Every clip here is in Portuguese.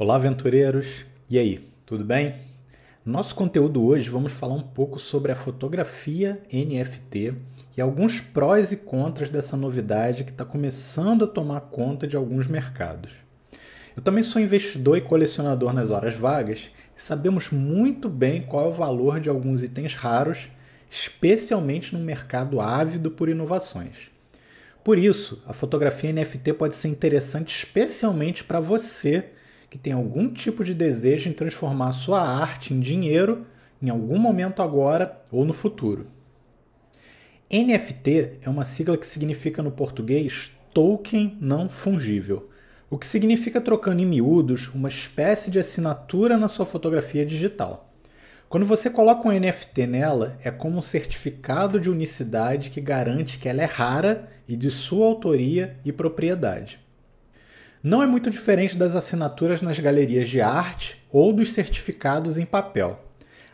Olá, aventureiros! E aí, tudo bem? No nosso conteúdo hoje vamos falar um pouco sobre a fotografia NFT e alguns prós e contras dessa novidade que está começando a tomar conta de alguns mercados. Eu também sou investidor e colecionador nas horas vagas e sabemos muito bem qual é o valor de alguns itens raros, especialmente no mercado ávido por inovações. Por isso, a fotografia NFT pode ser interessante especialmente para você que tem algum tipo de desejo em transformar sua arte em dinheiro em algum momento agora ou no futuro. NFT é uma sigla que significa no português token não fungível, o que significa, trocando em miúdos, uma espécie de assinatura na sua fotografia digital. Quando você coloca um NFT nela, é como um certificado de unicidade que garante que ela é rara e de sua autoria e propriedade não é muito diferente das assinaturas nas galerias de arte ou dos certificados em papel.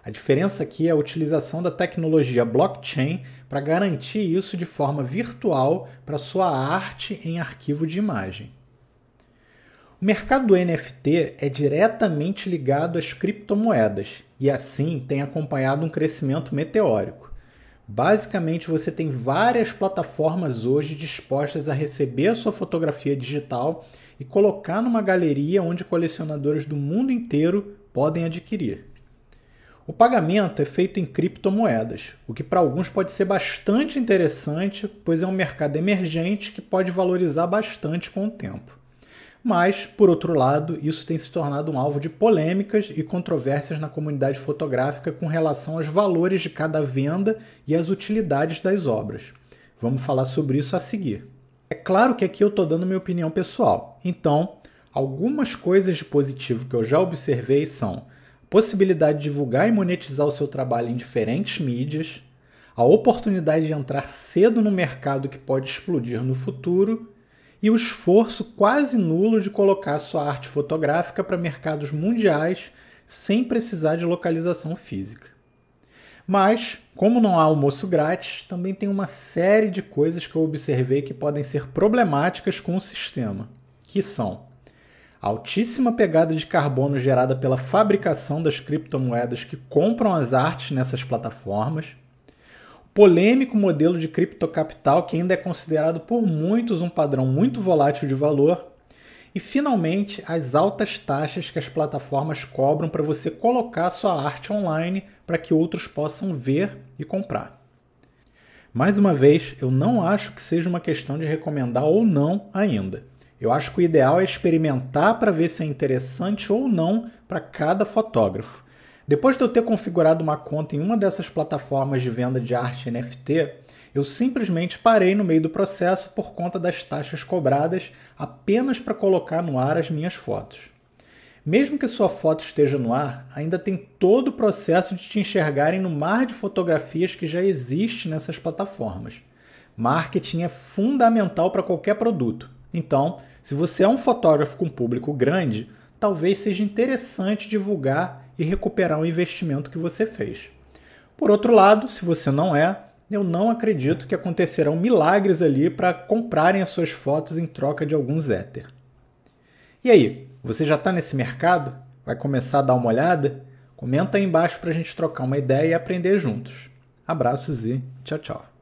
A diferença aqui é a utilização da tecnologia blockchain para garantir isso de forma virtual para sua arte em arquivo de imagem. O mercado do NFT é diretamente ligado às criptomoedas e assim tem acompanhado um crescimento meteórico. Basicamente, você tem várias plataformas hoje dispostas a receber a sua fotografia digital e colocar numa galeria onde colecionadores do mundo inteiro podem adquirir. O pagamento é feito em criptomoedas, o que para alguns pode ser bastante interessante, pois é um mercado emergente que pode valorizar bastante com o tempo. Mas, por outro lado, isso tem se tornado um alvo de polêmicas e controvérsias na comunidade fotográfica com relação aos valores de cada venda e as utilidades das obras. Vamos falar sobre isso a seguir. É claro que aqui eu estou dando minha opinião pessoal. Então, algumas coisas de positivo que eu já observei são possibilidade de divulgar e monetizar o seu trabalho em diferentes mídias, a oportunidade de entrar cedo no mercado que pode explodir no futuro e o esforço quase nulo de colocar sua arte fotográfica para mercados mundiais sem precisar de localização física. Mas, como não há almoço grátis, também tem uma série de coisas que eu observei que podem ser problemáticas com o sistema, que são a altíssima pegada de carbono gerada pela fabricação das criptomoedas que compram as artes nessas plataformas, polêmico modelo de criptocapital que ainda é considerado por muitos um padrão muito volátil de valor e, finalmente, as altas taxas que as plataformas cobram para você colocar sua arte online para que outros possam ver e comprar. Mais uma vez, eu não acho que seja uma questão de recomendar ou não ainda. Eu acho que o ideal é experimentar para ver se é interessante ou não para cada fotógrafo. Depois de eu ter configurado uma conta em uma dessas plataformas de venda de arte NFT, eu simplesmente parei no meio do processo por conta das taxas cobradas apenas para colocar no ar as minhas fotos. Mesmo que sua foto esteja no ar, ainda tem todo o processo de te enxergarem no mar de fotografias que já existe nessas plataformas. Marketing é fundamental para qualquer produto. Então, se você é um fotógrafo com público grande, talvez seja interessante divulgar e recuperar o investimento que você fez. Por outro lado, se você não é, eu não acredito que acontecerão milagres ali para comprarem as suas fotos em troca de alguns éter. E aí, você já está nesse mercado? Vai começar a dar uma olhada? Comenta aí embaixo para a gente trocar uma ideia e aprender juntos. Abraços e tchau, tchau.